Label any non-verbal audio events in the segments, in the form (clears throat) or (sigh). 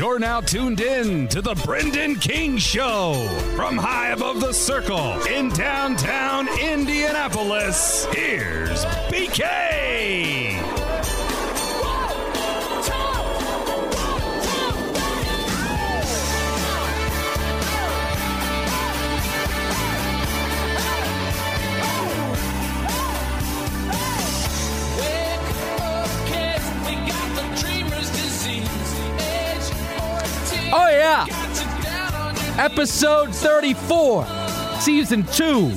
You're now tuned in to the Brendan King Show from high above the circle in downtown Indianapolis. Here's BK. Oh, yeah. Episode 34, Season 2.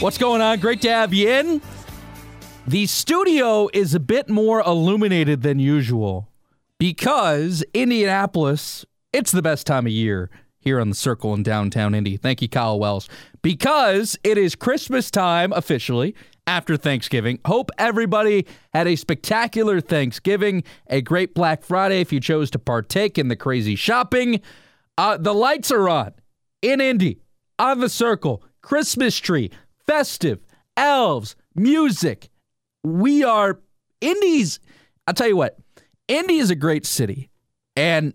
What's going on? Great to have you in. The studio is a bit more illuminated than usual because Indianapolis, it's the best time of year here on the Circle in downtown Indy. Thank you, Kyle Wells. Because it is Christmas time officially after Thanksgiving. Hope everybody had a spectacular Thanksgiving, a great Black Friday if you chose to partake in the crazy shopping. Uh, the lights are on in Indy, on the Circle, Christmas tree, festive, elves, music. We are Indy's. I'll tell you what, Indy is a great city. And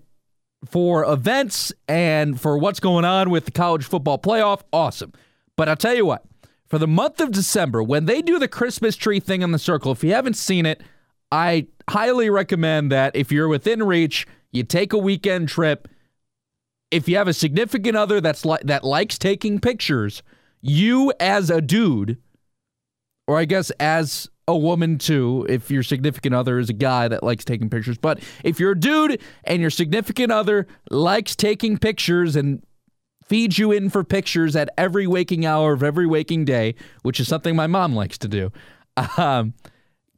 for events and for what's going on with the college football playoff, awesome. But I'll tell you what, for the month of December, when they do the Christmas tree thing in the circle, if you haven't seen it, I highly recommend that if you're within reach, you take a weekend trip. If you have a significant other that's li- that likes taking pictures, you as a dude, or I guess as a woman too, if your significant other is a guy that likes taking pictures. But if you're a dude and your significant other likes taking pictures and feeds you in for pictures at every waking hour of every waking day, which is something my mom likes to do, um,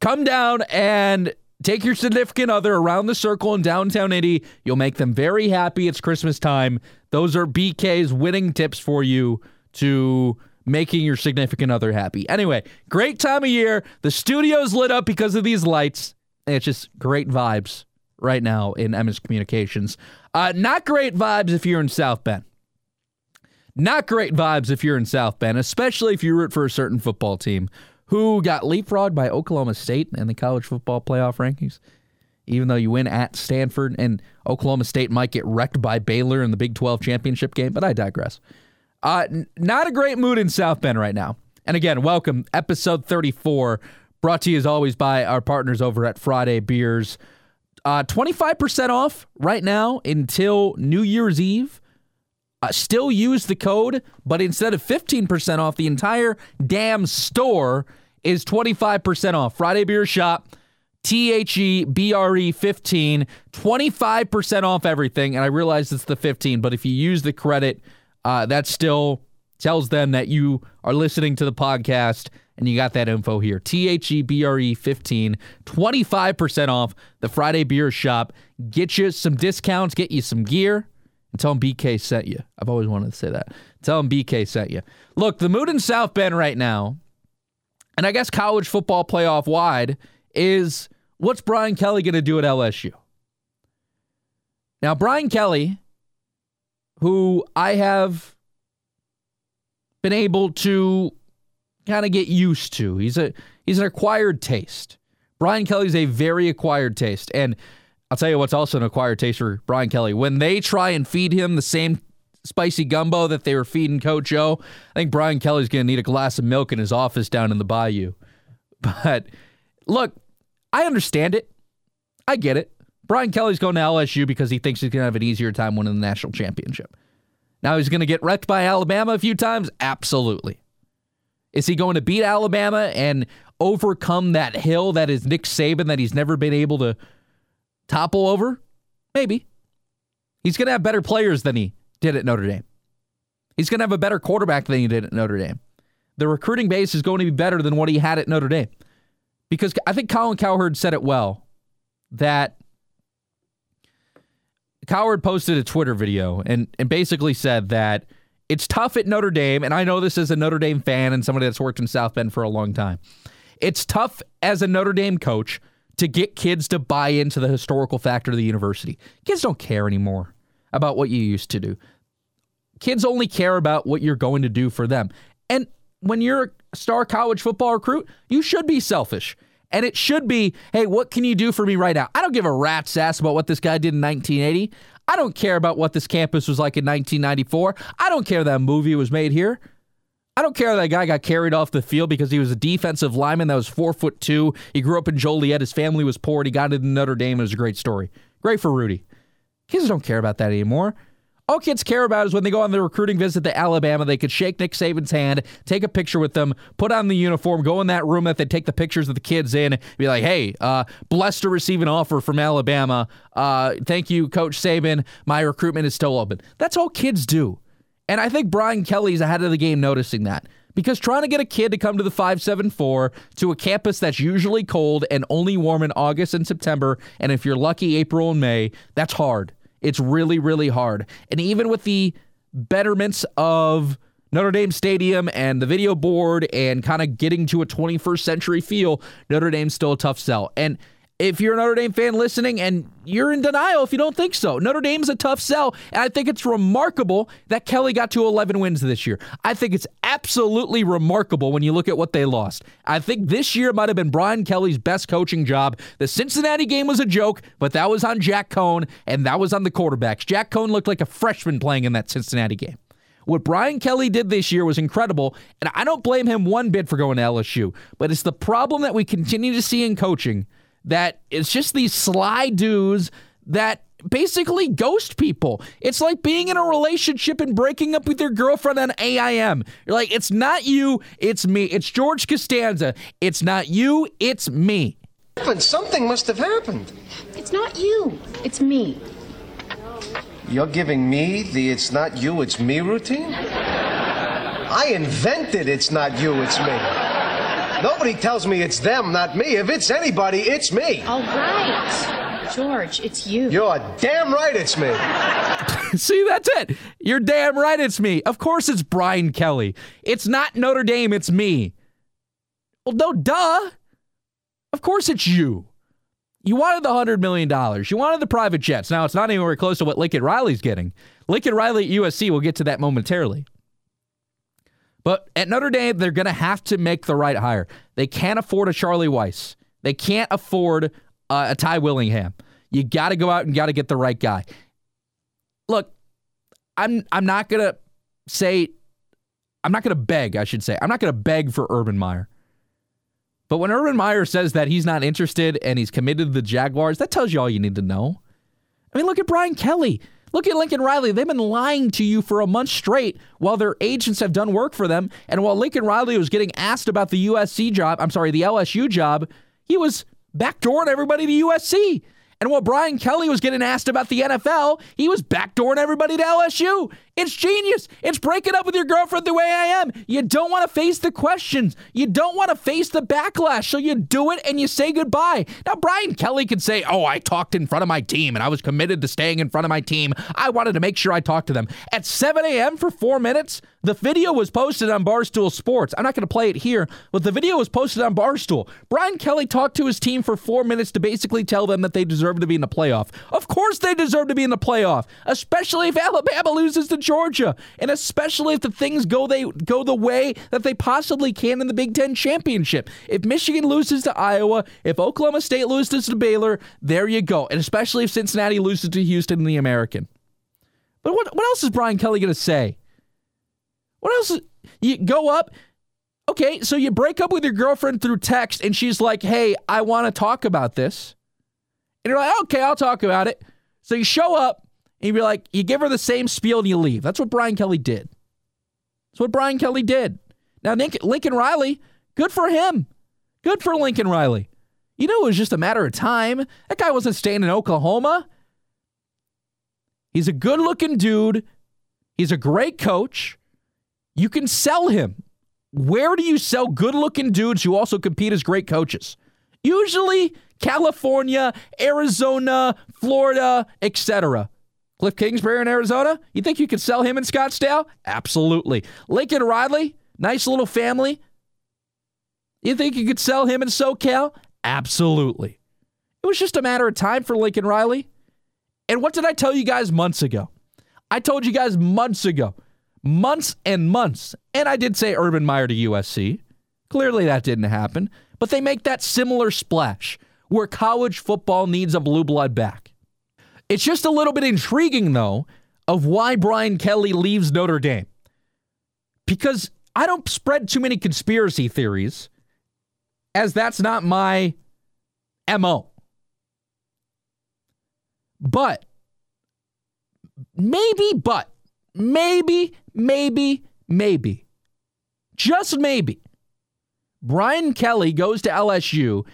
come down and take your significant other around the circle in downtown Indy. You'll make them very happy. It's Christmas time. Those are BK's winning tips for you to making your significant other happy. Anyway, great time of year. The studio's lit up because of these lights. It's just great vibes right now in Emmis Communications. Uh, not great vibes if you're in South Bend. Not great vibes if you're in South Bend, especially if you root for a certain football team who got leapfrogged by Oklahoma State in the college football playoff rankings. Even though you win at Stanford and Oklahoma State might get wrecked by Baylor in the Big 12 championship game, but I digress. Uh, n- not a great mood in South Bend right now. And again, welcome, episode 34, brought to you as always by our partners over at Friday Beers. Uh, 25% off right now until New Year's Eve. Uh, still use the code, but instead of 15% off, the entire damn store is 25% off. Friday Beer Shop, T H E B R E 15, 25% off everything. And I realize it's the 15, but if you use the credit, uh, that still tells them that you are listening to the podcast and you got that info here. T H E B R E 15, 25% off the Friday Beer Shop. Get you some discounts, get you some gear. Tell them BK sent you. I've always wanted to say that. Tell them BK sent you. Look, the mood in South Bend right now, and I guess college football playoff wide, is what's Brian Kelly going to do at LSU? Now, Brian Kelly, who I have been able to kind of get used to. He's a he's an acquired taste. Brian Kelly's a very acquired taste. And I'll tell you what's also an acquired taste for Brian Kelly. When they try and feed him the same spicy gumbo that they were feeding Coach O, I think Brian Kelly's going to need a glass of milk in his office down in the bayou. (laughs) But look, I understand it. I get it. Brian Kelly's going to LSU because he thinks he's going to have an easier time winning the national championship. Now he's going to get wrecked by Alabama a few times? Absolutely. Is he going to beat Alabama and overcome that hill that is Nick Saban that he's never been able to topple over? Maybe. He's going to have better players than he did at Notre Dame. He's going to have a better quarterback than he did at Notre Dame. The recruiting base is going to be better than what he had at Notre Dame. Because I think Colin Cowherd said it well that Cowherd posted a Twitter video and, and basically said that it's tough at Notre Dame, and I know this as a Notre Dame fan and somebody that's worked in South Bend for a long time. It's tough as a Notre Dame coach to get kids to buy into the historical factor of the university. Kids don't care anymore about what you used to do. Kids only care about what you're going to do for them. And when you're a star college football recruit, you should be selfish And it should be, hey, what can you do for me right now? I don't give a rat's ass about what this guy did in 1980. I don't care about what this campus was like in 1994. I don't care that movie was made here. I don't care that guy got carried off the field because he was a defensive lineman that was four foot two. He grew up in Joliet. His family was poor. He got into Notre Dame. It was a great story. Great for Rudy. Kids don't care about that anymore. All kids care about is when they go on their recruiting visit to Alabama, they could shake Nick Saban's hand, take a picture with them, put on the uniform, go in that room that they take the pictures of the kids in, be like, hey, uh, blessed to receive an offer from Alabama. Uh, thank you, Coach Saban. My recruitment is still open. That's all kids do. And I think Brian Kelly's ahead of the game noticing that. Because trying to get a kid to come to the 574 to a campus that's usually cold and only warm in August and September, and if you're lucky, April and May, that's hard. It's really, really hard. And even with the betterments of Notre Dame Stadium and the video board and kind of getting to a 21st century feel, Notre Dame's still a tough sell. And if you're a Notre Dame fan listening and you're in denial if you don't think so. Notre Dame's a tough sell, and I think it's remarkable that Kelly got to 11 wins this year. I think it's absolutely remarkable when you look at what they lost. I think this year might have been Brian Kelly's best coaching job. The Cincinnati game was a joke, but that was on Jack Coan, and that was on the quarterbacks. Jack Coan looked like a freshman playing in that Cincinnati game. What Brian Kelly did this year was incredible, and I don't blame him one bit for going to LSU, but it's the problem that we continue to see in coaching that it's just these sly dudes that basically ghost people. It's like being in a relationship and breaking up with your girlfriend on AIM. You're like, it's not you, it's me. It's George Costanza. It's not you, it's me. Something must have happened. It's not you, it's me. You're giving me the it's not you, it's me routine? I invented it's not you, it's me. Nobody tells me it's them, not me. If it's anybody, it's me. All right. George, it's you. You're damn right it's me. (laughs) See, that's it. You're damn right it's me. Of course it's Brian Kelly. It's not Notre Dame, it's me. Well, no, duh. Of course it's you. You wanted the $100 million. You wanted the private jets. Now, it's not anywhere close to what Lincoln Riley's getting. Lincoln Riley at USC, we'll get to that momentarily. But at Notre Dame, they're going to have to make the right hire. They can't afford a Charlie Weis. They can't afford uh, a Ty Willingham. You got to go out and got to get the right guy. Look, I'm I'm not going to say I'm not going to beg, I should say. I'm not going to beg for Urban Meyer. But when Urban Meyer says that he's not interested and he's committed to the Jaguars, that tells you all you need to know. I mean, look at Brian Kelly. Look at Lincoln Riley. They've been lying to you for a month straight while their agents have done work for them. And while Lincoln Riley was getting asked about the USC job, I'm sorry, the LSU job, he was backdooring everybody to USC. And while Brian Kelly was getting asked about the NFL, he was backdooring everybody to LSU. It's genius. It's breaking up with your girlfriend the way I am. You don't want to face the questions. You don't want to face the backlash. So you do it and you say goodbye. Now, Brian Kelly can say, Oh, I talked in front of my team and I was committed to staying in front of my team. I wanted to make sure I talked to them. At 7 a.m. for four minutes, the video was posted on Barstool Sports. I'm not going to play it here, but the video was posted on Barstool. Brian Kelly talked to his team for four minutes to basically tell them that they deserve to be in the playoff. Of course, they deserve to be in the playoff, especially if Alabama loses to Georgia, and especially if the things go they go the way that they possibly can in the Big Ten championship. If Michigan loses to Iowa, if Oklahoma State loses to Baylor, there you go. And especially if Cincinnati loses to Houston in the American. But what what else is Brian Kelly going to say? What else? You go up. Okay, so you break up with your girlfriend through text, and she's like, "Hey, I want to talk about this," and you're like, "Okay, I'll talk about it." So you show up, and you're like, you give her the same spiel and you leave. That's what Brian Kelly did. That's what Brian Kelly did. Now, Lincoln Riley, good for him. Good for Lincoln Riley. You know, it was just a matter of time. That guy wasn't staying in Oklahoma. He's a good looking dude. He's a great coach. You can sell him. Where do you sell good looking dudes who also compete as great coaches? Usually California, Arizona, Florida, etc. Cliff Kingsbury in Arizona? You think you could sell him in Scottsdale? Absolutely. Lincoln Riley, nice little family. You think you could sell him in SoCal? Absolutely. It was just a matter of time for Lincoln Riley. And what did I tell you guys months ago? I told you guys months ago, months and months, and I did say Urban Meyer to USC. Clearly that didn't happen. but they make that similar splash where college football needs a blue blood back. It's just a little bit intriguing, though, of why Brian Kelly leaves Notre Dame. Because I don't spread too many conspiracy theories, as that's not my MO. But maybe, but maybe, maybe, maybe, just maybe, Brian Kelly goes to LSU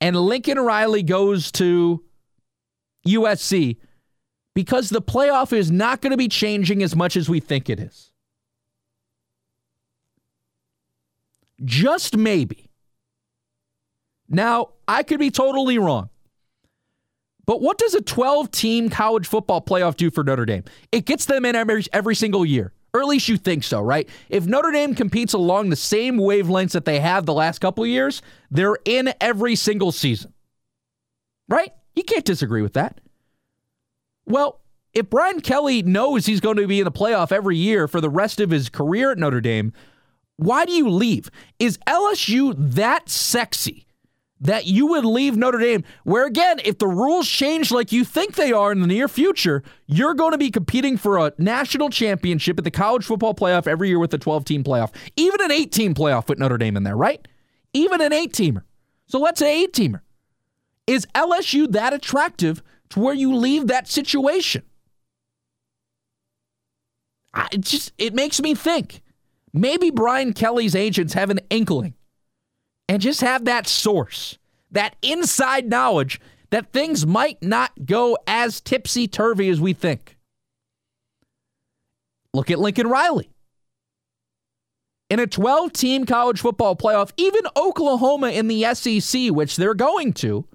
and Lincoln Riley goes to USC because the playoff is not going to be changing as much as we think it is. Just maybe. Now, I could be totally wrong. But what does a 12 team college football playoff do for Notre Dame? It gets them in every, every single year. Or at least you think so, right? If Notre Dame competes along the same wavelengths that they have the last couple of years, they're in every single season. Right? You can't disagree with that. Well, if Brian Kelly knows he's going to be in the playoff every year for the rest of his career at Notre Dame, why do you leave? Is LSU that sexy that you would leave Notre Dame, where again, if the rules change like you think they are in the near future, you're going to be competing for a national championship at the college football playoff every year with a 12 team playoff, even an 8 team playoff with Notre Dame in there, right? Even an 8 teamer. So let's say 8 teamer. Is LSU that attractive to where you leave that situation? I, it just it makes me think. Maybe Brian Kelly's agents have an inkling and just have that source, that inside knowledge that things might not go as tipsy turvy as we think. Look at Lincoln Riley. In a 12 team college football playoff, even Oklahoma in the SEC, which they're going to,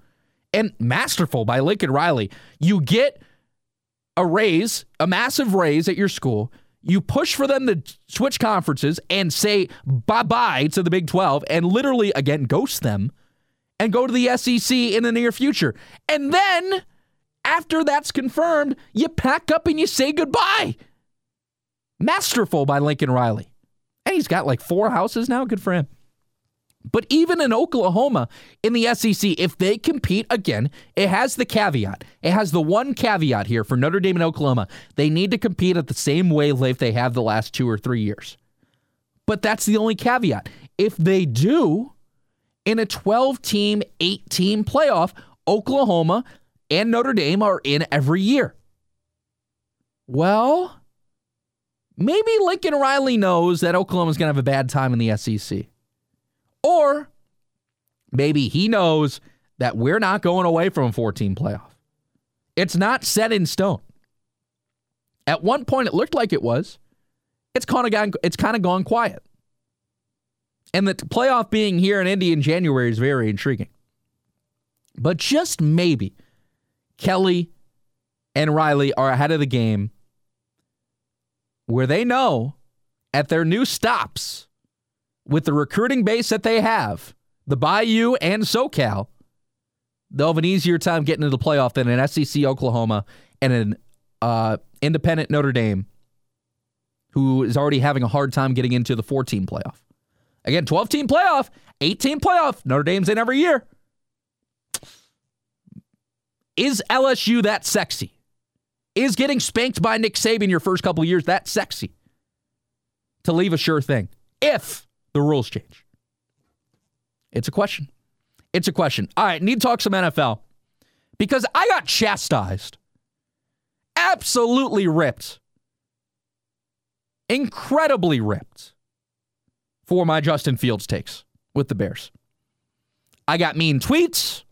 and masterful by Lincoln Riley, you get a raise, a massive raise at your school. You push for them to switch conferences and say bye bye to the Big 12 and literally, again, ghost them and go to the SEC in the near future. And then, after that's confirmed, you pack up and you say goodbye. Masterful by Lincoln Riley. And he's got like four houses now. Good for him. But even in Oklahoma, in the SEC, if they compete again, it has the caveat. It has the one caveat here for Notre Dame and Oklahoma. They need to compete at the same wavelength they have the last two or three years. But that's the only caveat. If they do, in a 12 team, 8 team playoff, Oklahoma and Notre Dame are in every year. Well, maybe Lincoln Riley knows that Oklahoma's going to have a bad time in the SEC. Or maybe he knows that we're not going away from a 14 playoff. It's not set in stone. At one point, it looked like it was. It's kind of gone. It's kind of gone quiet. And the playoff being here in Indy in January is very intriguing. But just maybe, Kelly and Riley are ahead of the game, where they know at their new stops with the recruiting base that they have, the Bayou and SoCal, they'll have an easier time getting into the playoff than an SEC Oklahoma and an uh, independent Notre Dame, who is already having a hard time getting into the four team playoff. Again, 12 team playoff, 18 playoff. Notre Dame's in every year. Is LSU that sexy? Is getting spanked by Nick Saban your first couple years that sexy? To leave a sure thing. If the rules change? It's a question. It's a question. All right, need to talk some NFL because I got chastised, absolutely ripped, incredibly ripped for my Justin Fields takes with the Bears. I got mean tweets.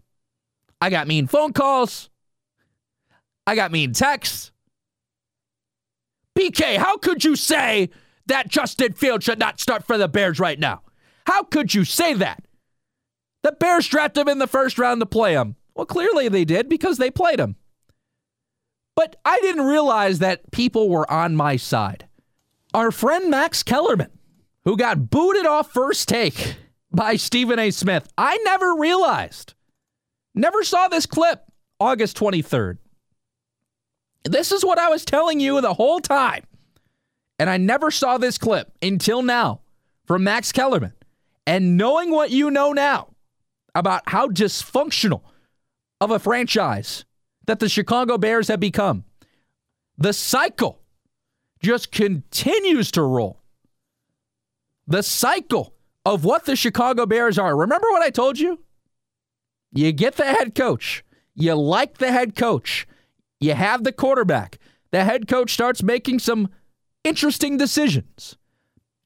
I got mean phone calls. I got mean texts. BK, how could you say that Justin Fields should not start for the Bears right now. How could you say that? The Bears drafted him in the first round to play him. Well, clearly they did because they played him. But I didn't realize that people were on my side. Our friend Max Kellerman, who got booted off first take by Stephen A. Smith, I never realized, never saw this clip August 23rd. This is what I was telling you the whole time and I never saw this clip until now from Max Kellerman. And knowing what you know now, about how dysfunctional of a franchise that the Chicago Bears have become. The cycle just continues to roll. The cycle of what the Chicago Bears are. Remember what I told you? You get the head coach, you like the head coach, you have the quarterback. The head coach starts making some interesting decisions.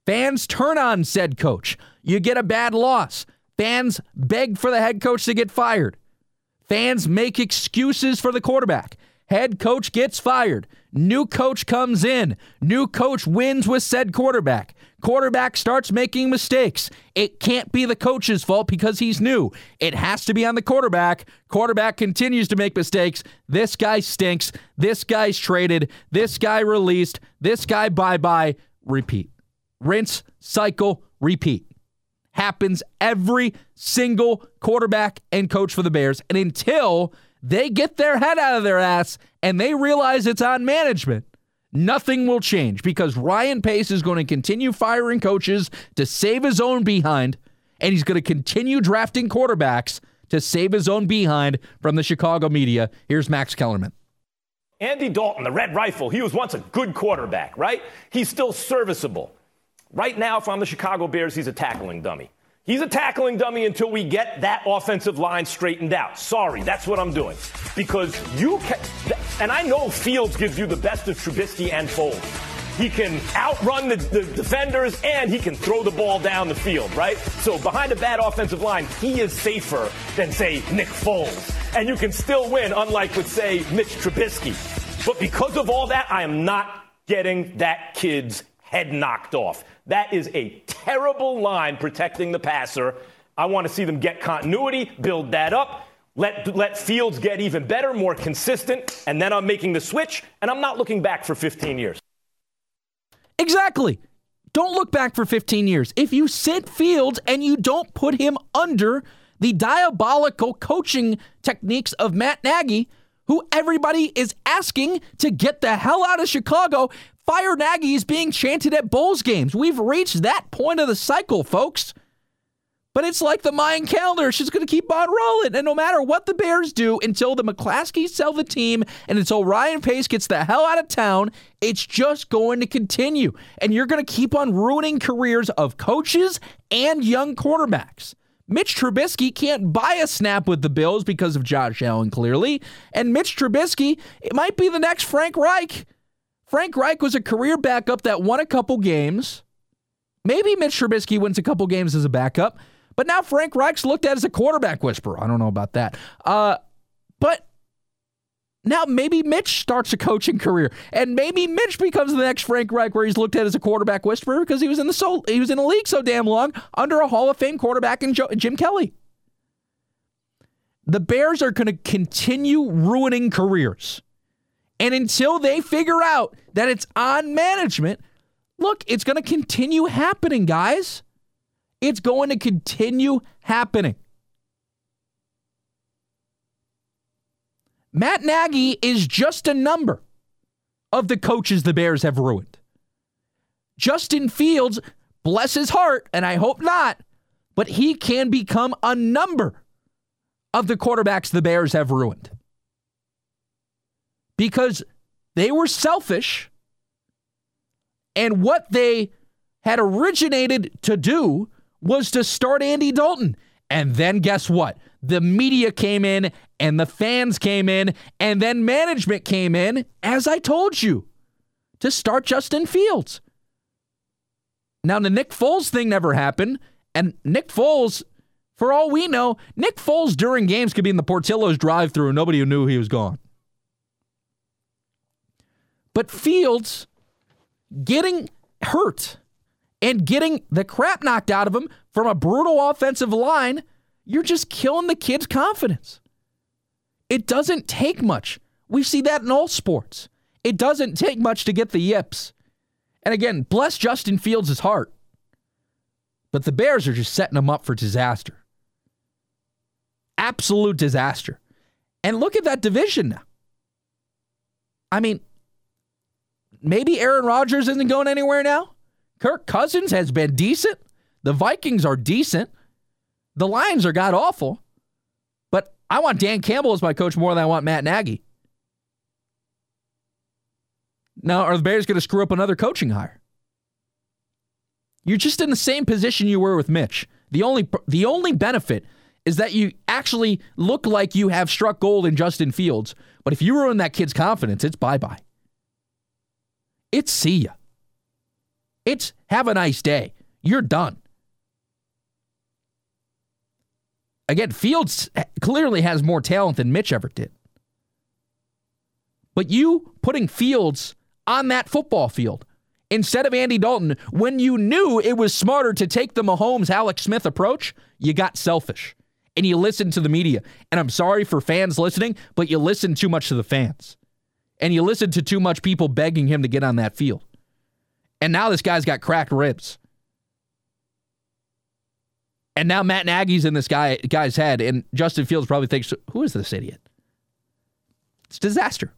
Fans turn on said coach. You get a bad loss. Fans beg for the head coach to get fired. Fans make excuses for the quarterback. Head coach gets fired. New coach comes in. New coach wins with said quarterback. Quarterback starts making mistakes. It can't be the coach's fault because he's new. It has to be on the quarterback. Quarterback continues to make mistakes. This guy stinks. This guy's traded. This guy released. This guy bye bye. Repeat. Rinse, cycle, repeat. Happens every single quarterback and coach for the Bears. And until they get their head out of their ass and they realize it's on management, nothing will change because Ryan Pace is going to continue firing coaches to save his own behind, and he's going to continue drafting quarterbacks to save his own behind from the Chicago media. Here's Max Kellerman. Andy Dalton, the Red Rifle, he was once a good quarterback, right? He's still serviceable. Right now, if I'm the Chicago Bears, he's a tackling dummy. He's a tackling dummy until we get that offensive line straightened out. Sorry, that's what I'm doing. Because you can, and I know Fields gives you the best of Trubisky and Foles. He can outrun the, the, defenders and he can throw the ball down the field, right? So behind a bad offensive line, he is safer than, say, Nick Foles. And you can still win, unlike with, say, Mitch Trubisky. But because of all that, I am not getting that kid's head knocked off. That is a terrible line protecting the passer. I want to see them get continuity, build that up. Let, let Fields get even better, more consistent, and then I'm making the switch, and I'm not looking back for 15 years. Exactly. Don't look back for 15 years. If you sit Fields and you don't put him under the diabolical coaching techniques of Matt Nagy, who everybody is asking to get the hell out of Chicago, Fire Nagy is being chanted at Bulls games. We've reached that point of the cycle, folks. But it's like the Mayan calendar. She's going to keep on rolling. And no matter what the Bears do until the McCaskeys sell the team and until Ryan Pace gets the hell out of town, it's just going to continue. And you're going to keep on ruining careers of coaches and young quarterbacks. Mitch Trubisky can't buy a snap with the Bills because of Josh Allen, clearly. And Mitch Trubisky, it might be the next Frank Reich. Frank Reich was a career backup that won a couple games. Maybe Mitch Trubisky wins a couple games as a backup, but now Frank Reich's looked at as a quarterback whisperer. I don't know about that. Uh, but now maybe Mitch starts a coaching career, and maybe Mitch becomes the next Frank Reich, where he's looked at as a quarterback whisperer because he was in the so he was in the league so damn long under a Hall of Fame quarterback in Jim Kelly. The Bears are going to continue ruining careers. And until they figure out that it's on management, look, it's going to continue happening, guys. It's going to continue happening. Matt Nagy is just a number of the coaches the Bears have ruined. Justin Fields, bless his heart, and I hope not, but he can become a number of the quarterbacks the Bears have ruined because they were selfish and what they had originated to do was to start Andy Dalton. And then guess what? The media came in and the fans came in and then management came in, as I told you, to start Justin Fields. Now, the Nick Foles thing never happened. And Nick Foles, for all we know, Nick Foles during games could be in the Portillo's drive through and nobody knew he was gone. But Fields getting hurt and getting the crap knocked out of him from a brutal offensive line, you're just killing the kid's confidence. It doesn't take much. We see that in all sports. It doesn't take much to get the yips. And again, bless Justin Fields' heart. But the Bears are just setting him up for disaster. Absolute disaster. And look at that division now. I mean, maybe Aaron Rodgers isn't going anywhere now. Kirk Cousins has been decent. The Vikings are decent. The Lions are god awful, but I want Dan Campbell as my coach more than I want Matt Nagy. Now, are the Bears going to screw up another coaching hire? You're just in the same position you were with Mitch. The only the only benefit is that you actually look like you have struck gold in Justin Fields. But if you ruin that kid's confidence, it's bye bye. It's see ya. It's have a nice day. You're done. Again, Fields clearly has more talent than Mitch ever did. But you putting Fields on that football field instead of Andy Dalton when you knew it was smarter to take the Mahomes Alex Smith approach, you got selfish and you listened to the media. And I'm sorry for fans listening, but you listened too much to the fans. And you listened to too much people begging him to get on that field. And now this guy's got cracked ribs. And now Matt Nagy's in this guy guy's head, and Justin Fields probably thinks, "Who is this idiot?" It's disaster,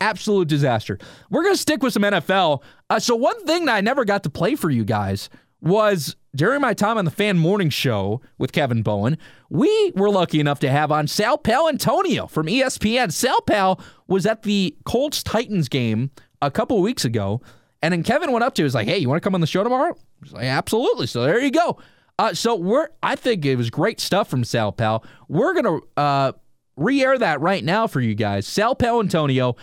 absolute disaster. We're gonna stick with some NFL. Uh, so one thing that I never got to play for you guys was during my time on the Fan Morning Show with Kevin Bowen. We were lucky enough to have on Sal Paolantonio from ESPN. Sal Pal was at the Colts Titans game a couple weeks ago, and then Kevin went up to, was like, "Hey, you want to come on the show tomorrow?" Was like, "Absolutely." So there you go. Uh, so we're I think it was great stuff from Sal Pal. We're gonna uh, re-air that right now for you guys. Sal Pal Antonio.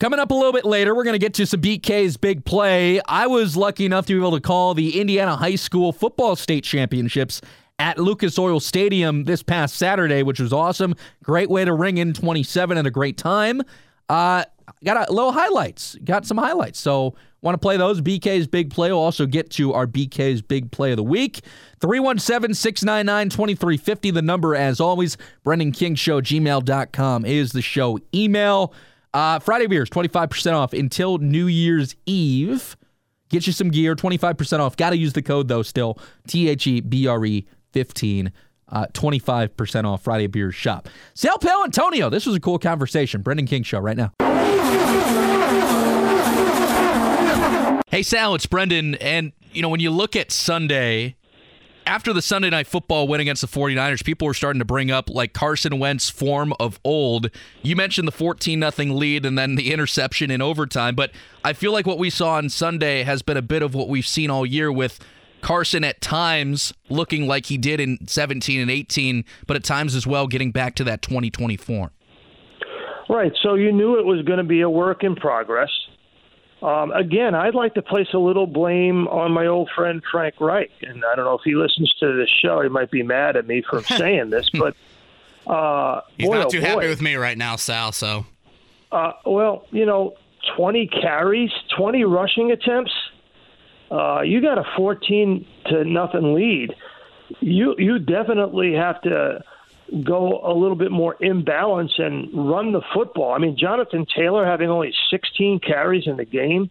Coming up a little bit later, we're going to get to some BK's big play. I was lucky enough to be able to call the Indiana High School Football State Championships at Lucas Oil Stadium this past Saturday, which was awesome. Great way to ring in 27 and a great time. Uh, got a little highlights. Got some highlights. So Want to play those? BK's Big Play. We'll also get to our BK's Big Play of the Week. 317 699 2350, the number as always. Brendan King Show, gmail.com is the show email. Uh, Friday beers, 25% off until New Year's Eve. Get you some gear, 25% off. Got to use the code though still. T H E B R E 15. Uh, 25% off Friday Beers shop. Sal Paolantonio, this was a cool conversation. Brendan King Show right now. Hey, Sal, it's Brendan. And, you know, when you look at Sunday, after the Sunday night football win against the 49ers, people were starting to bring up like Carson Wentz form of old. You mentioned the 14 nothing lead and then the interception in overtime, but I feel like what we saw on Sunday has been a bit of what we've seen all year with Carson at times looking like he did in 17 and 18, but at times as well getting back to that 2020 form. Right. So you knew it was going to be a work in progress. Um, again, I'd like to place a little blame on my old friend Frank Reich, and I don't know if he listens to this show. He might be mad at me for (laughs) saying this, but uh, (laughs) he's boy, not oh too boy. happy with me right now, Sal. So, uh, well, you know, twenty carries, twenty rushing attempts. Uh, you got a fourteen to nothing lead. You you definitely have to go a little bit more imbalance and run the football. I mean, Jonathan Taylor having only 16 carries in the game,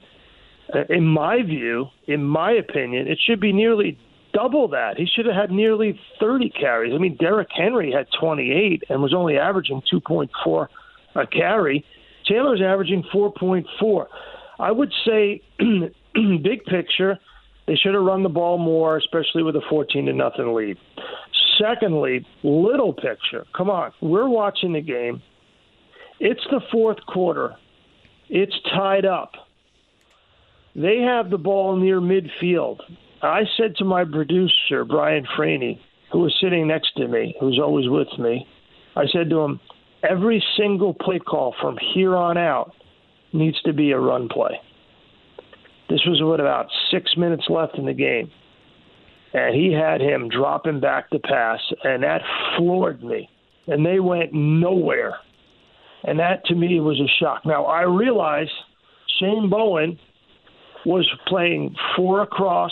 uh, in my view, in my opinion, it should be nearly double that. He should have had nearly 30 carries. I mean, Derrick Henry had 28 and was only averaging 2.4 a carry. Taylor's averaging 4.4. I would say, (clears throat) big picture, they should have run the ball more, especially with a 14 to nothing lead. Secondly, little picture. Come on, we're watching the game. It's the fourth quarter. It's tied up. They have the ball near midfield. I said to my producer, Brian Franey, who was sitting next to me, who's always with me, I said to him, every single play call from here on out needs to be a run play. This was what about six minutes left in the game and he had him dropping back to pass, and that floored me. And they went nowhere. And that to me was a shock. Now, I realize Shane Bowen was playing four across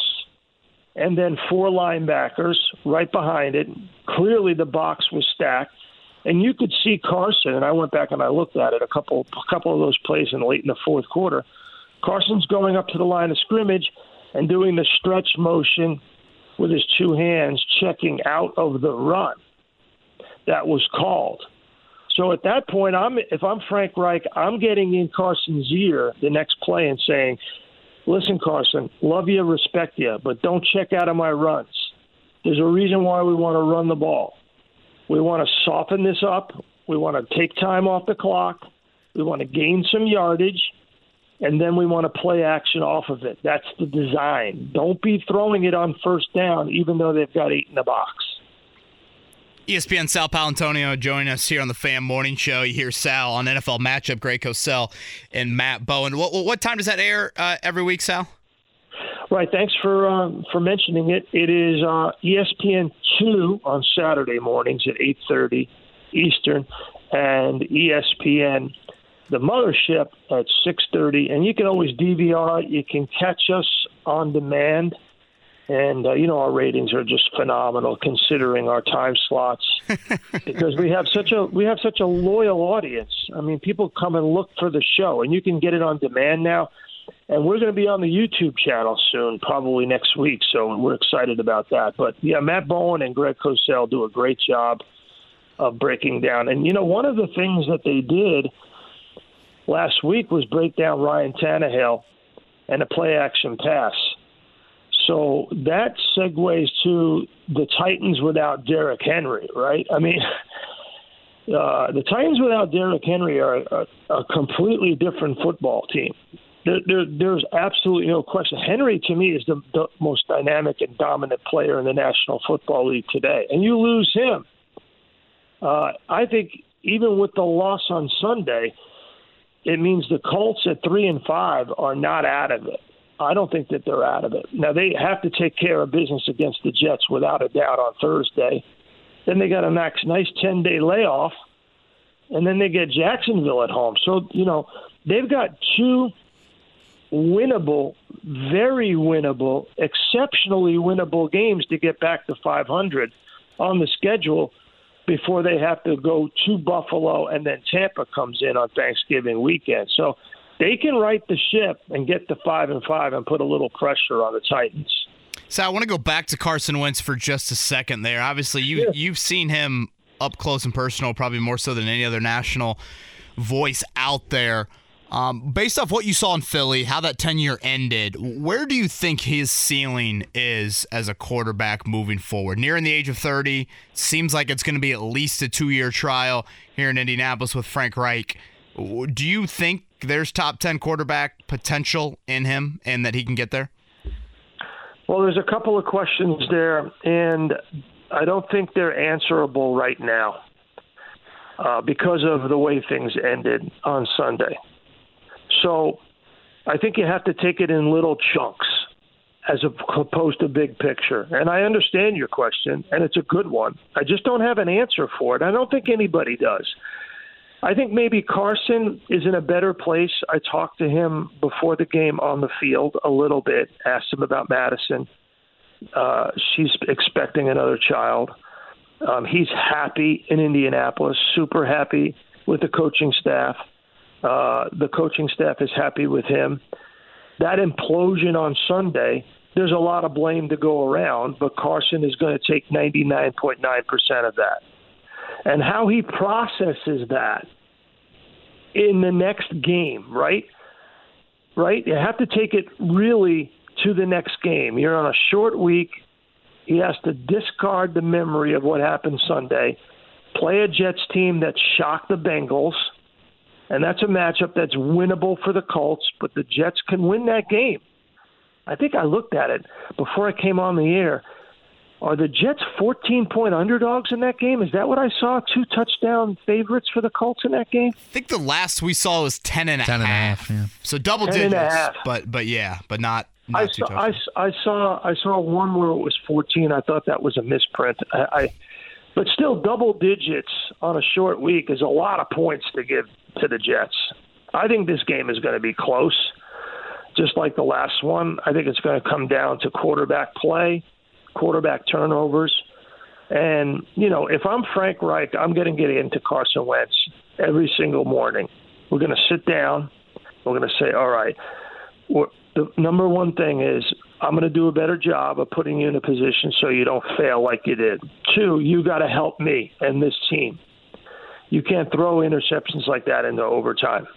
and then four linebackers right behind it. Clearly, the box was stacked. And you could see Carson, and I went back and I looked at it a couple, a couple of those plays in late in the fourth quarter. Carson's going up to the line of scrimmage and doing the stretch motion with his two hands checking out of the run that was called. So at that point, I'm if I'm Frank Reich, I'm getting in Carson's ear the next play and saying, "Listen, Carson, love you, respect you, but don't check out of my runs. There's a reason why we want to run the ball. We want to soften this up. We want to take time off the clock. We want to gain some yardage, and then we want to play action off of it. That's the design. Don't be throwing it on first down, even though they've got eight in the box. ESPN Sal Paolantonio joining us here on the Fan Morning Show. You hear Sal on NFL Matchup, Greg Cosell and Matt Bowen. What, what time does that air uh, every week, Sal? Right. Thanks for uh, for mentioning it. It is uh, ESPN two on Saturday mornings at eight thirty Eastern, and ESPN the mothership at six thirty. And you can always DVR it. You can catch us on demand and uh, you know our ratings are just phenomenal considering our time slots (laughs) because we have such a we have such a loyal audience. I mean, people come and look for the show, and you can get it on demand now. And we're going to be on the YouTube channel soon, probably next week. So we're excited about that. But yeah, Matt Bowen and Greg Cosell do a great job of breaking down. And you know, one of the things that they did last week was break down Ryan Tannehill and a play action pass so that segues to the Titans without Derrick Henry, right? I mean, (laughs) uh, the Titans without Derrick Henry are a, a completely different football team. There, there, there's absolutely no question. Henry, to me, is the, the most dynamic and dominant player in the National Football League today. And you lose him. Uh, I think even with the loss on Sunday, it means the Colts at three and five are not out of it. I don't think that they're out of it. Now they have to take care of business against the Jets without a doubt on Thursday. Then they got a nice, nice ten day layoff, and then they get Jacksonville at home. So you know they've got two winnable, very winnable, exceptionally winnable games to get back to 500 on the schedule before they have to go to Buffalo and then Tampa comes in on Thanksgiving weekend. So they can right the ship and get to five and five and put a little pressure on the Titans. So I want to go back to Carson Wentz for just a second. There, obviously you yeah. you've seen him up close and personal, probably more so than any other national voice out there. Um, based off what you saw in Philly, how that tenure ended, where do you think his ceiling is as a quarterback moving forward? Nearing the age of 30, seems like it's going to be at least a two year trial here in Indianapolis with Frank Reich. Do you think there's top 10 quarterback potential in him and that he can get there? Well, there's a couple of questions there, and I don't think they're answerable right now uh, because of the way things ended on Sunday. So I think you have to take it in little chunks as opposed to big picture. And I understand your question, and it's a good one. I just don't have an answer for it. I don't think anybody does. I think maybe Carson is in a better place. I talked to him before the game on the field a little bit, asked him about Madison. Uh, she's expecting another child. Um, he's happy in Indianapolis, super happy with the coaching staff. Uh, the coaching staff is happy with him. That implosion on Sunday, there's a lot of blame to go around, but Carson is going to take 99.9% of that and how he processes that in the next game, right? Right? You have to take it really to the next game. You're on a short week. He has to discard the memory of what happened Sunday, play a Jets team that shocked the Bengals, and that's a matchup that's winnable for the Colts, but the Jets can win that game. I think I looked at it before I came on the air. Are the Jets 14 point underdogs in that game? Is that what I saw? Two touchdown favorites for the Colts in that game? I think the last we saw was 10 and a 10 half. half yeah. So double 10 digits. And a half. But but yeah, but not, not I saw, I, I, saw I saw one where it was 14. I thought that was a misprint. I, I but still double digits on a short week is a lot of points to give to the Jets. I think this game is going to be close. Just like the last one, I think it's going to come down to quarterback play quarterback turnovers. And, you know, if I'm Frank Reich, I'm going to get into Carson Wentz every single morning. We're going to sit down. We're going to say, all right, the number one thing is I'm going to do a better job of putting you in a position so you don't fail like you did. Two, you got to help me and this team. You can't throw interceptions like that into overtime.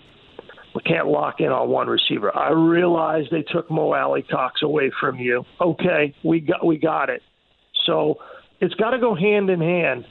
We can't lock in on one receiver. I realize they took Mo Alie-Cox away from you. Okay, we got we got it. So it's got to go hand in hand.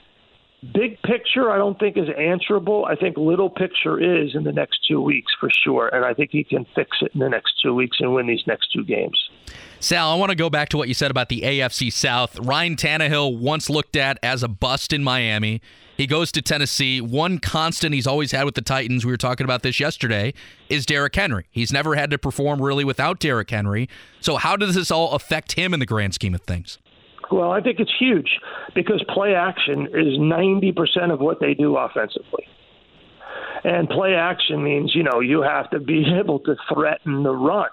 Big picture, I don't think is answerable. I think little picture is in the next two weeks for sure, and I think he can fix it in the next two weeks and win these next two games. Sal, I want to go back to what you said about the AFC South. Ryan Tannehill once looked at as a bust in Miami. He goes to Tennessee. One constant he's always had with the Titans, we were talking about this yesterday, is Derrick Henry. He's never had to perform really without Derrick Henry. So, how does this all affect him in the grand scheme of things? Well, I think it's huge because play action is 90% of what they do offensively. And play action means, you know, you have to be (laughs) able to threaten the run.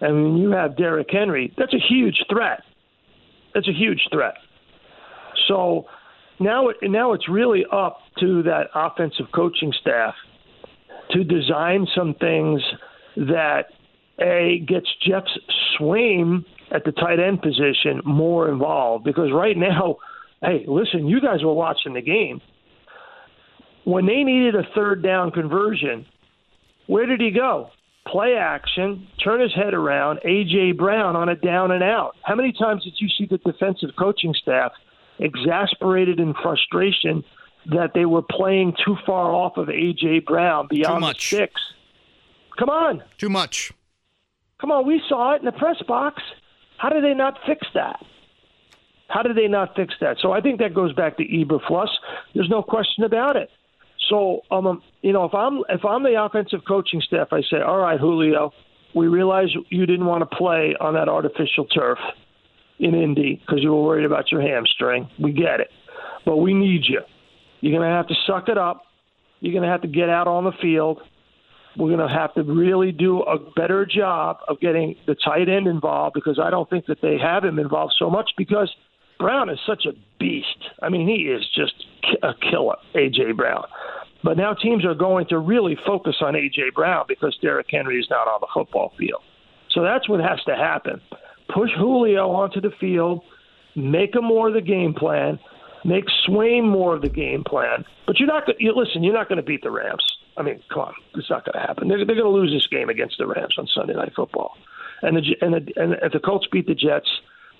And when you have Derrick Henry, that's a huge threat. That's a huge threat. So now, it, now it's really up to that offensive coaching staff to design some things that a gets Geoff's Swaim at the tight end position more involved because right now, (laughs) hey, listen, you guys were watching the game. When they needed a third down conversion, where did he go? Play action, turn his head around, A.J. Brown on a down and out. How many times did you see the defensive coaching staff exasperated in frustration that they were playing too far off of A.J. Brown beyond the six? Come on. Too much. Come on, we saw it in the press box. How did they not fix that? How did they not fix that? So I think that goes back to Eberflus. There's no question about it. So um, you know, if I'm if I'm the offensive coaching staff, I say, all right, Julio, we realize you didn't want to play on that artificial turf in Indy because you were worried about your hamstring. We get it, but we need you. You're going to have to suck it up. You're going to have to get out on the field. We're going to have to really do a better job of getting the tight end involved because I don't think that they have him involved so much because Brown is such a beast. I mean, he is just a killer, A.J. Brown. But now teams are going to really focus on A.J. Brown because Derrick Henry is not on the football field. So that's what has to happen. Push Julio onto the field, make him more of the game plan, make Swaim more of the game plan. But you're not going you listen, you're not going to beat the Rams. I mean, come on, it's not going to happen. They're, they're going to lose this game against the Rams on Sunday Night Football, and the and the, and if the Colts beat the Jets,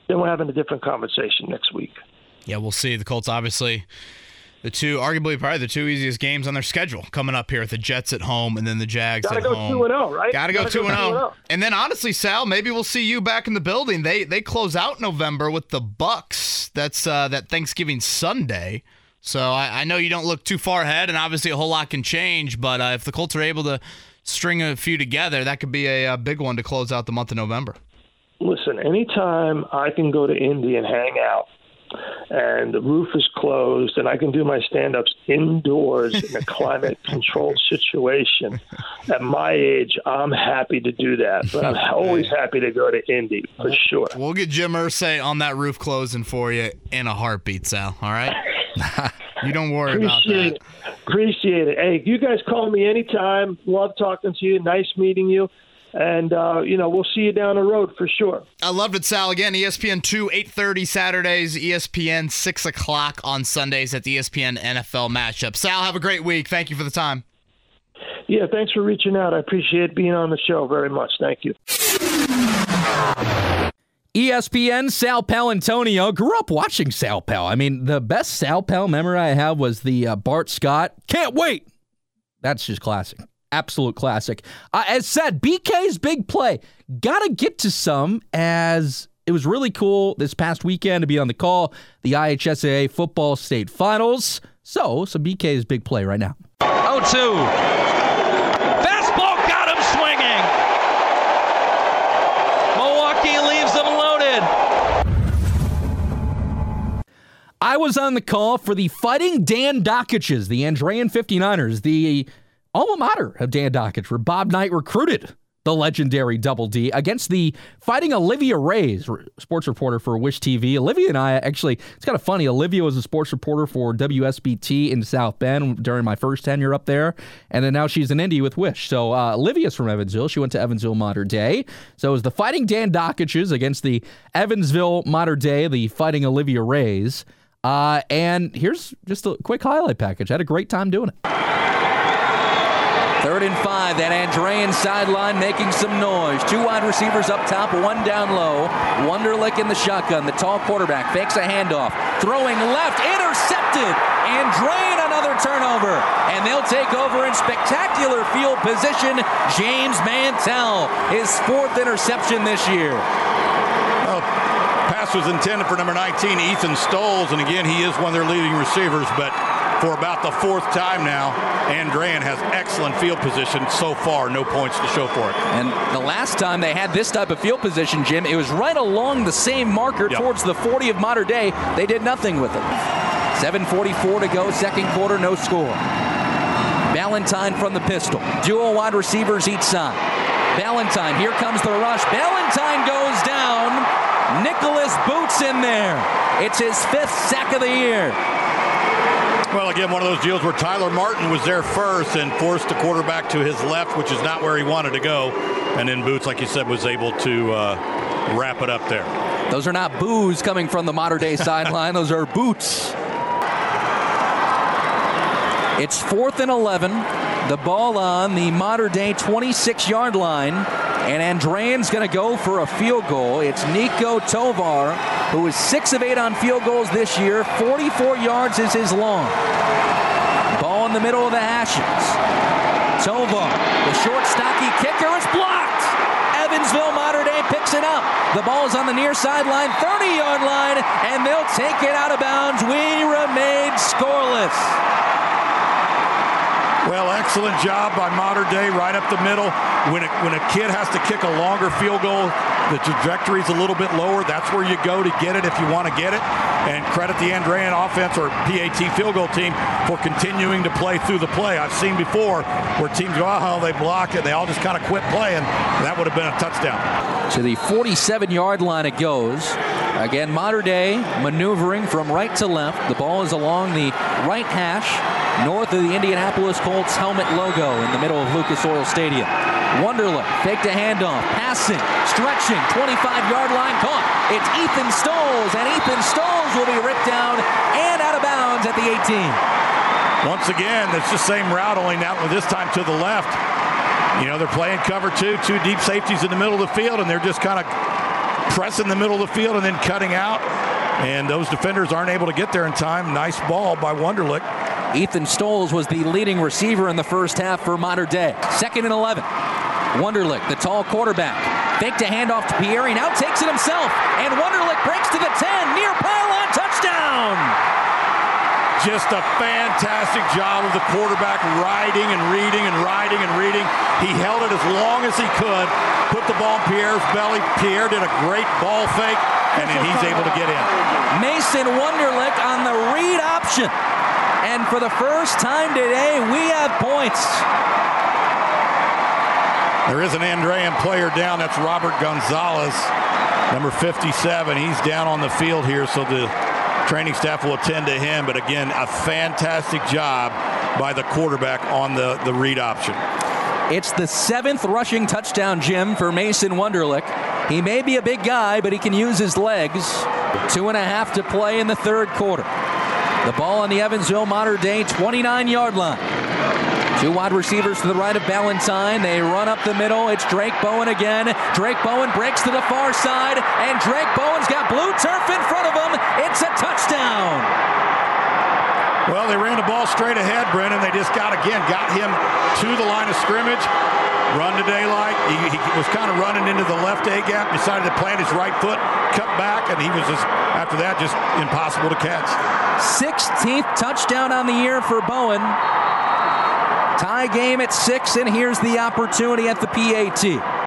then we're having a different conversation next week. Yeah, we'll see. The Colts obviously the two, arguably probably the two easiest games on their schedule coming up here. The Jets at home and then the Jags Gotta at go home. two and zero, right? Gotta go two and zero. And then honestly, Sal, maybe we'll see you back in the building. They they close out November with the Bucs. That's uh, that Thanksgiving Sunday. So I, I, know you don't look too far ahead, and obviously a whole lot can change. But uh, if the Colts are able to string a few together, that could be a, a big one to close out the month of November. Listen, anytime I can go to Indy and hang out and the roof is closed and I can do my stand ups indoors in a (laughs) climate controlled situation. At my age, I'm happy to do that, but I'm (laughs) always happy to go to Indy for sure. We'll get Jim Irsay on that roof closing for you in a heartbeat, Sal. All right? You don't worry Appreciate about that. It. Appreciate it. Hey, you guys call me anytime. Love talking to you. Nice meeting you and uh, you know we'll see you down the road for sure. I loved it, Sal. Again, ESPN two eight thirty Saturdays, ESPN six o'clock on Sundays at the ESPN NFL matchup. Sal, have a great week. Thank you for the time. Yeah, thanks for reaching out. I appreciate being on the show very much. Thank you. ESPN Sal Paolantonio grew up watching Sal Pal. I mean, the best Sal Pal memory I have was the uh, Bart Scott. Can't wait. That's just classic absolute classic. Uh, as said, BK's big play. Got to get to some as it was really cool this past weekend to be on the call, the IHSAA football state finals. So, some BK's big play right now. 0 2. I was on the call for the Fighting Dan Dakiches, the Andrean 59ers, the alma mater of Dan Dakich, where Bob Knight recruited the legendary Double D against the fighting Olivia Rays, sports reporter for Wish TV. Olivia and I actually, it's kind of funny. Olivia was a sports reporter for WSBT in South Bend during my first tenure up there, and then now she's in Indy with Wish. So uh, Olivia's from Evansville. She went to Evansville Mater Dei. So it was the fighting Dan Dakiches against the Evansville Mater Dei, the fighting Olivia Rays. Uh, and here's just a quick highlight package. I had a great time doing it. Third and five. That Andrean sideline making some noise. Two wide receivers up top, one down low. Wonderlick in the shotgun. The tall quarterback fakes a handoff. Throwing left, intercepted. Andrean another turnover. And they'll take over in spectacular field position. James Mantell, his fourth interception this year. Pass was intended for number 19, Ethan Stoles, and again, he is one of their leading receivers, but for about the fourth time now. Andrean has excellent field position so far, no points to show for it. And the last time they had this type of field position, Jim, it was right along the same marker yep. towards the 40 of Mater Dei. They did nothing with it. 7.44 to go, second quarter, no score. Valentine from the pistol. Dual wide receivers each side. Valentine, here comes the rush. Valentine goes down. Nicholas Boots in there. It's his fifth sack of the year. Well, again, one of those deals where Tyler Martin was there first and forced the quarterback to his left, which is not where he wanted to go. And then Boots, like you said, was able to uh, wrap it up there. Those are not boos coming from the Mater Dei (laughs) sideline. Those are boots. It's fourth and 11. The ball on the Mater Dei 26 yard line. And Andrean's going to go for a field goal. It's Nico Tovar who is 6 of 8 on field goals this year. 44 yards is his long. Ball in the middle of the hashes. Tovar, the short, stocky kicker, is blocked. Evansville Mater Dei picks it up. The ball is on the near sideline, 30 yard line, and they'll take it out of bounds. We remain scoreless. Well, excellent job by Mater Dei right up the middle. When a, when a kid has to kick a longer field goal, the trajectory is a little bit lower. That's where you go to get it if you want to get it. And credit the Andrean offense or PAT field goal team for continuing to play through the play. I've seen before where teams go, oh, they block it. They all just kind of quit playing. That would have been a touchdown. To the 47 yard line it goes. Again, Mater Dei maneuvering from right to left. The ball is along the right hash, north of the Indianapolis Colts helmet logo in the middle of Lucas Oil Stadium. Wonderlick faked a handoff, passing, stretching, 25-yard line caught. It's Ethan Stoles, and Ethan Stoles will be ripped down and out of bounds at the 18. Once again, it's the same route, only now this time to the left. You know, they're playing cover two, two deep safeties in the middle of the field, and they're just kind of pressing the middle of the field and then cutting out. And those defenders aren't able to get there in time. Nice ball by Wonderlick. Ethan Stoles was the leading receiver in the first half for Mater Dei. Second and 11. Wonderlick, the tall quarterback, faked a handoff to Pieri, now takes it himself, and Wonderlick breaks to the 10, near pylon, touchdown! Just a fantastic job of the quarterback riding and reading and riding and reading. He held it as long as he could, put the ball in Pierre's belly. Pierre did a great ball fake, and then he's able to get in. Mason Wonderlick on the read option. And for the first time today, we have points. There is an Andrean player down. That's Robert Gonzalez, number 57. He's down on the field here, so the training staff will attend to him. But again, a fantastic job by the quarterback on the, the read option. It's the seventh rushing touchdown, Jim, for Mason Wonderlick. He may be a big guy, but he can use his legs. Two and a half to play in the third quarter. The ball on the Evansville Mater Dei 29 yard line. Two wide receivers to the right of Valentine. They run up the middle. It's Drake Bowen again. Drake Bowen breaks to the far side, and Drake Bowen's got blue turf in front of him. It's a touchdown. Well, they ran the ball straight ahead, Brennan. They just got, again, got him to the line of scrimmage. Run to daylight. He, he was kind of running into the left A gap, decided to plant his right foot, cut back, and he was just, after that, just impossible to catch. 16th touchdown on the year for Bowen. Tie game at six, and here's the opportunity at the PAT.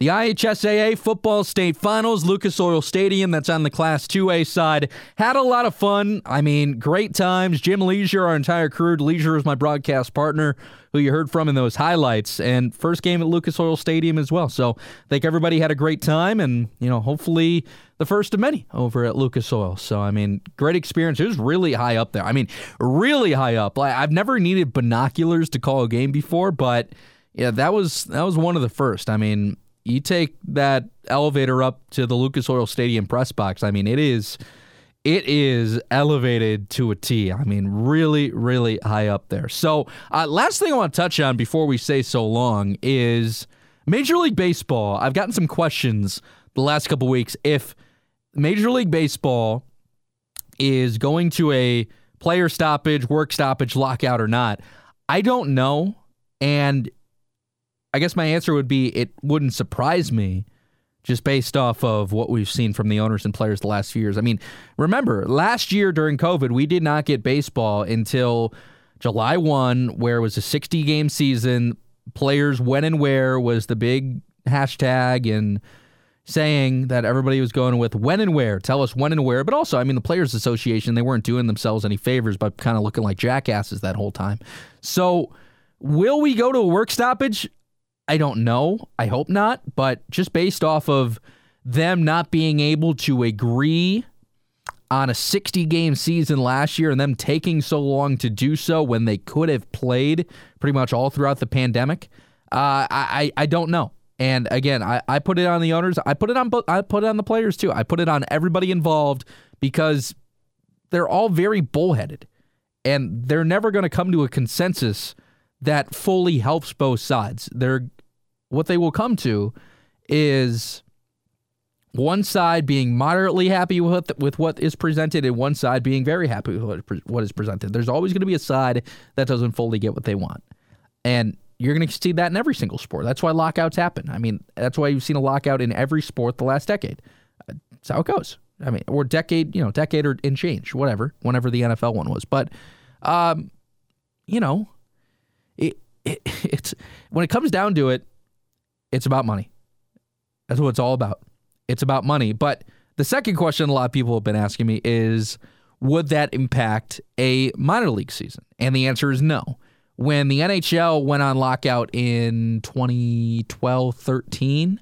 The IHSAA Football State Finals, Lucas Oil Stadium, that's on the Class 2A side. Had a lot of fun. I mean, great times. Jim Leisure, our entire crew. Leisure is my broadcast partner, who you heard from in those highlights. And first game at Lucas Oil Stadium as well. So I think everybody had a great time, and, you know, hopefully the first of many over at Lucas Oil. So, I mean, great experience. It was really high up there. I mean, really high up. I've never needed binoculars to call a game before, but yeah, that was that was one of the first. I mean, you take that elevator up to the Lucas Oil Stadium press box. I mean, it is it is elevated to a T. I mean, really, really high up there. So, uh, last thing I want to touch on before we say so long is Major League Baseball. I've gotten some questions the last couple weeks if Major League Baseball is going to a player stoppage, work stoppage, lockout or not. I don't know. And I guess my answer would be it wouldn't surprise me just based off of what we've seen from the owners and players the last few years. I mean, remember, last year during COVID, we did not get baseball until July 1, where it was a 60 game season. Players when and where was the big hashtag and saying that everybody was going with when and where. Tell us when and where. But also, I mean, the Players Association, they weren't doing themselves any favors by kind of looking like jackasses that whole time. So, will we go to a work stoppage? I don't know. I hope not. But just based off of them not being able to agree on a 60 game season last year and them taking so long to do so when they could have played pretty much all throughout the pandemic, uh, I, I don't know. And again, I, I put it on the owners. I put it on I put it on the players too. I put it on everybody involved because they're all very bullheaded, and they're never going to come to a consensus that fully helps both sides. They're what they will come to is one side being moderately happy with with what is presented and one side being very happy with what is presented. There's always going to be a side that doesn't fully get what they want. And you're going to see that in every single sport. That's why lockouts happen. I mean, that's why you've seen a lockout in every sport the last decade. That's how it goes. I mean, or decade, you know, decade or in change, whatever, whenever the NFL one was. But, um, you know, it, it, (laughs) it's when it comes down to it, it's about money. That's what it's all about. It's about money. But the second question a lot of people have been asking me is would that impact a minor league season? And the answer is no. When the NHL went on lockout in 2012 13,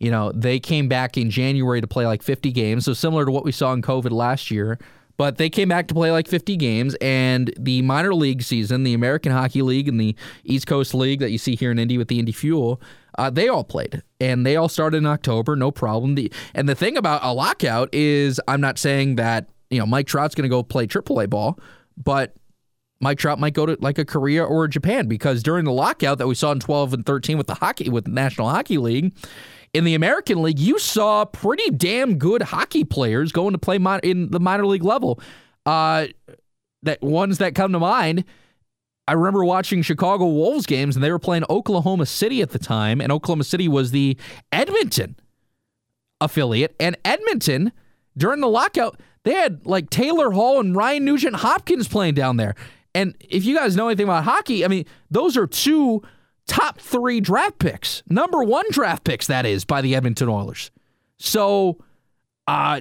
you know, they came back in January to play like 50 games. So similar to what we saw in COVID last year. But they came back to play like 50 games, and the minor league season, the American Hockey League and the East Coast League that you see here in Indy with the Indy Fuel, uh, they all played, and they all started in October, no problem. The, and the thing about a lockout is, I'm not saying that you know Mike Trout's going to go play AAA ball, but Mike Trout might go to like a Korea or Japan because during the lockout that we saw in 12 and 13 with the hockey with the National Hockey League, in the American League, you saw pretty damn good hockey players going to play in the minor league level. Uh, that ones that come to mind I remember watching Chicago Wolves games, and they were playing Oklahoma City at the time, and Oklahoma City was the Edmonton affiliate. And Edmonton, during the lockout, they had like Taylor Hall and Ryan Nugent Hopkins playing down there. And if you guys know anything about hockey, I mean, those are two top three draft picks, number one draft picks, that is, by the Edmonton Oilers. So, uh,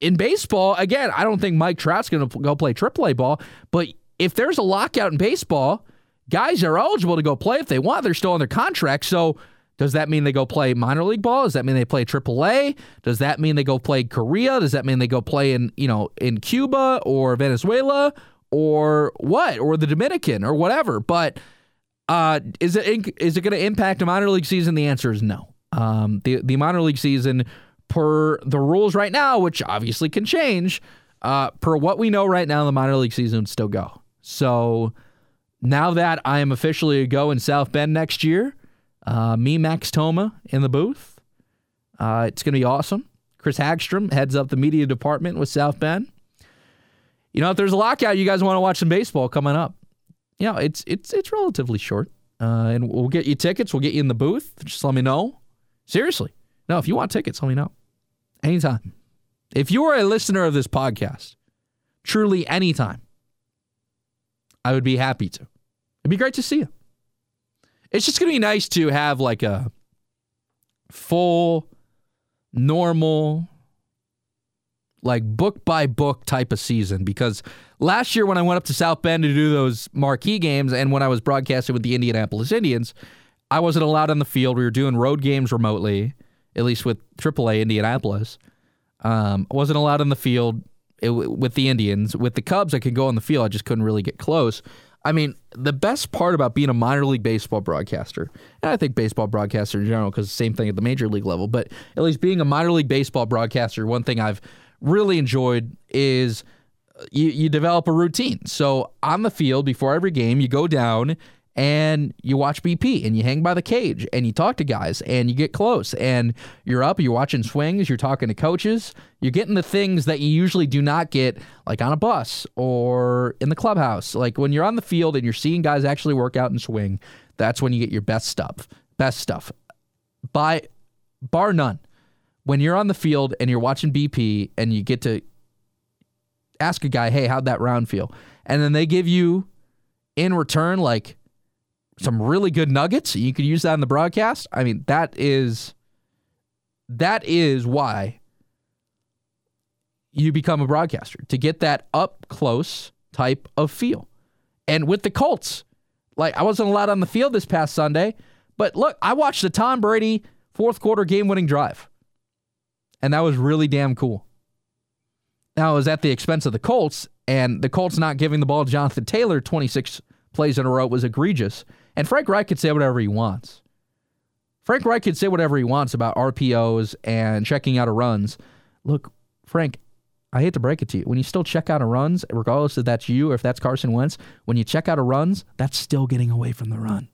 in baseball, again, I don't think Mike Trout's going to go play AAA ball, but if there's a lockout in baseball, guys are eligible to go play if they want. They're still on their contract. So does that mean they go play minor league ball? Does that mean they play AAA? Does that mean they go play Korea? Does that mean they go play in you know in Cuba or Venezuela or what or the Dominican or whatever? But uh, is it is it going to impact a minor league season? The answer is no. Um, the the minor league season per the rules right now, which obviously can change, uh, per what we know right now, the minor league season would still go. So now that I am officially a go in South Bend next year, uh, me, Max Toma in the booth. Uh, it's going to be awesome. Chris Hagstrom heads up the media department with South Bend. You know, if there's a lockout, you guys want to watch some baseball coming up. Know, it's it's it's relatively short, uh, and we'll get you tickets. We'll get you in the booth. Just let me know. Seriously, no, if you want tickets, let me know. Anytime. If you are a listener of this podcast, truly anytime, I would be happy to. It'd be great to see you. It's just going to be nice to have like a full, normal, like book by book type of season because last year when I went up to South Bend to do those marquee games and when I was broadcasting with the Indianapolis Indians, I wasn't allowed on the field. We were doing road games remotely, at least with AAA Indianapolis. Um, I wasn't allowed on the field with the Indians. With the Cubs, I could go on the field. I just couldn't really get close. I mean, the best part about being a minor league baseball broadcaster, and I think baseball broadcaster in general, because same thing at the major league level, but at least being a minor league baseball broadcaster, one thing I've really enjoyed is uh, you, you develop a routine. So on the field before every game, you go down and you watch BP and you hang by the cage and you talk to guys and you get close and you're up, you're watching swings, you're talking to coaches, you're getting the things that you usually do not get like on a bus or in the clubhouse. Like when you're on the field and you're seeing guys actually work out and swing, that's when you get your best stuff. Best stuff. By bar none. When you're on the field and you're watching BP and you get to ask a guy, "Hey, how'd that round feel?" and then they give you in return like some really good nuggets. You could use that in the broadcast. I mean, that is that is why you become a broadcaster to get that up close type of feel. And with the Colts, like I wasn't allowed on the field this past Sunday, but look, I watched the Tom Brady fourth quarter game winning drive. And that was really damn cool. Now, it was at the expense of the Colts, and the Colts not giving the ball to Jonathan Taylor 26 plays in a row was egregious. And Frank Reich could say whatever he wants. Frank Reich could say whatever he wants about RPOs and checking out of runs. Look, Frank, I hate to break it to you. When you still check out of runs, regardless if that's you or if that's Carson Wentz, when you check out of runs, that's still getting away from the run.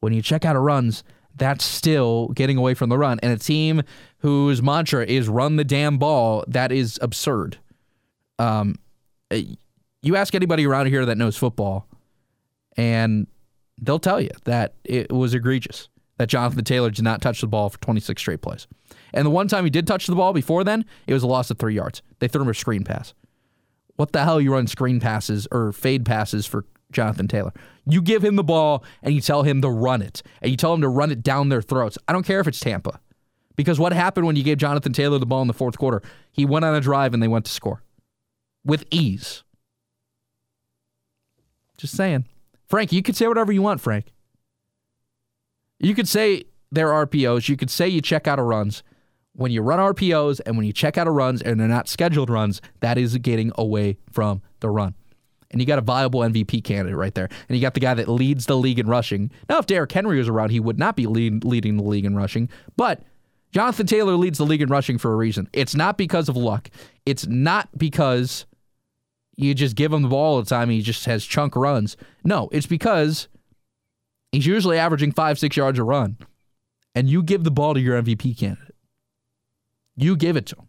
When you check out of runs, that's still getting away from the run. And a team whose mantra is run the damn ball, that is absurd. Um, you ask anybody around here that knows football, and they'll tell you that it was egregious that Jonathan Taylor did not touch the ball for 26 straight plays. And the one time he did touch the ball before then, it was a loss of three yards. They threw him a screen pass. What the hell you run screen passes or fade passes for Jonathan Taylor? You give him the ball and you tell him to run it, and you tell him to run it down their throats. I don't care if it's Tampa. Because what happened when you gave Jonathan Taylor the ball in the fourth quarter? He went on a drive and they went to score with ease. Just saying. Frank, you could say whatever you want, Frank. You could say they're RPOs. You could say you check out of runs. When you run RPOs and when you check out of runs and they're not scheduled runs, that is getting away from the run. And you got a viable MVP candidate right there. And you got the guy that leads the league in rushing. Now, if Derrick Henry was around, he would not be lead, leading the league in rushing. But Jonathan Taylor leads the league in rushing for a reason. It's not because of luck. It's not because you just give him the ball all the time. he just has chunk runs. No, it's because he's usually averaging five, six yards a run. And you give the ball to your MVP candidate. You give it to him.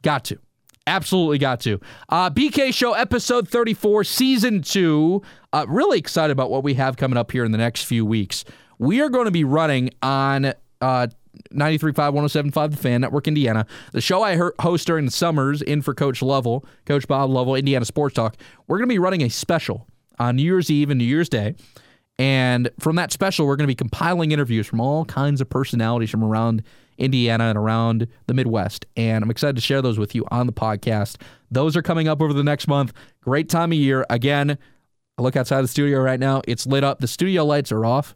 Got to. Absolutely got to. Uh, BK Show episode 34, season two. Uh, really excited about what we have coming up here in the next few weeks. We are going to be running on uh, 93.5, 107.5, The Fan, Network Indiana. The show I host during the summers, in for Coach Lovell, Coach Bob Lovell, Indiana Sports Talk. We're going to be running a special on New Year's Eve and New Year's Day. And from that special, we're going to be compiling interviews from all kinds of personalities from around Indiana and around the Midwest. And I'm excited to share those with you on the podcast. Those are coming up over the next month. Great time of year. Again, I look outside the studio right now. It's lit up. The studio lights are off.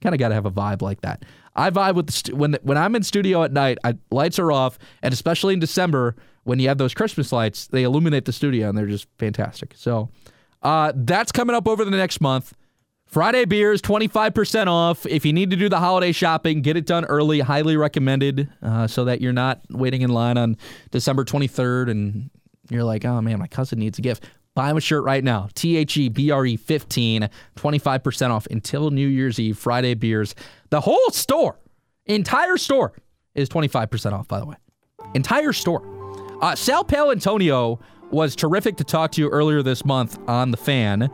Kind of got to have a vibe like that. I vibe with st- when when I'm in studio at night. I, lights are off, and especially in December when you have those Christmas lights, they illuminate the studio, and they're just fantastic. So uh, that's coming up over the next month. Friday beers, 25% off. If you need to do the holiday shopping, get it done early. Highly recommended uh, so that you're not waiting in line on December 23rd and you're like, oh man, my cousin needs a gift. Buy him a shirt right now. T H E B R E 15, 25% off until New Year's Eve. Friday beers. The whole store, entire store, is 25% off, by the way. Entire store. Uh, Sal Paolantonio was terrific to talk to you earlier this month on The Fan.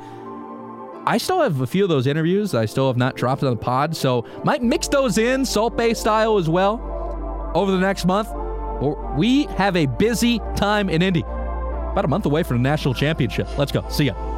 I still have a few of those interviews I still have not dropped on the pod, so might mix those in Salt Bae style as well over the next month. We have a busy time in Indy. About a month away from the national championship. Let's go. See ya.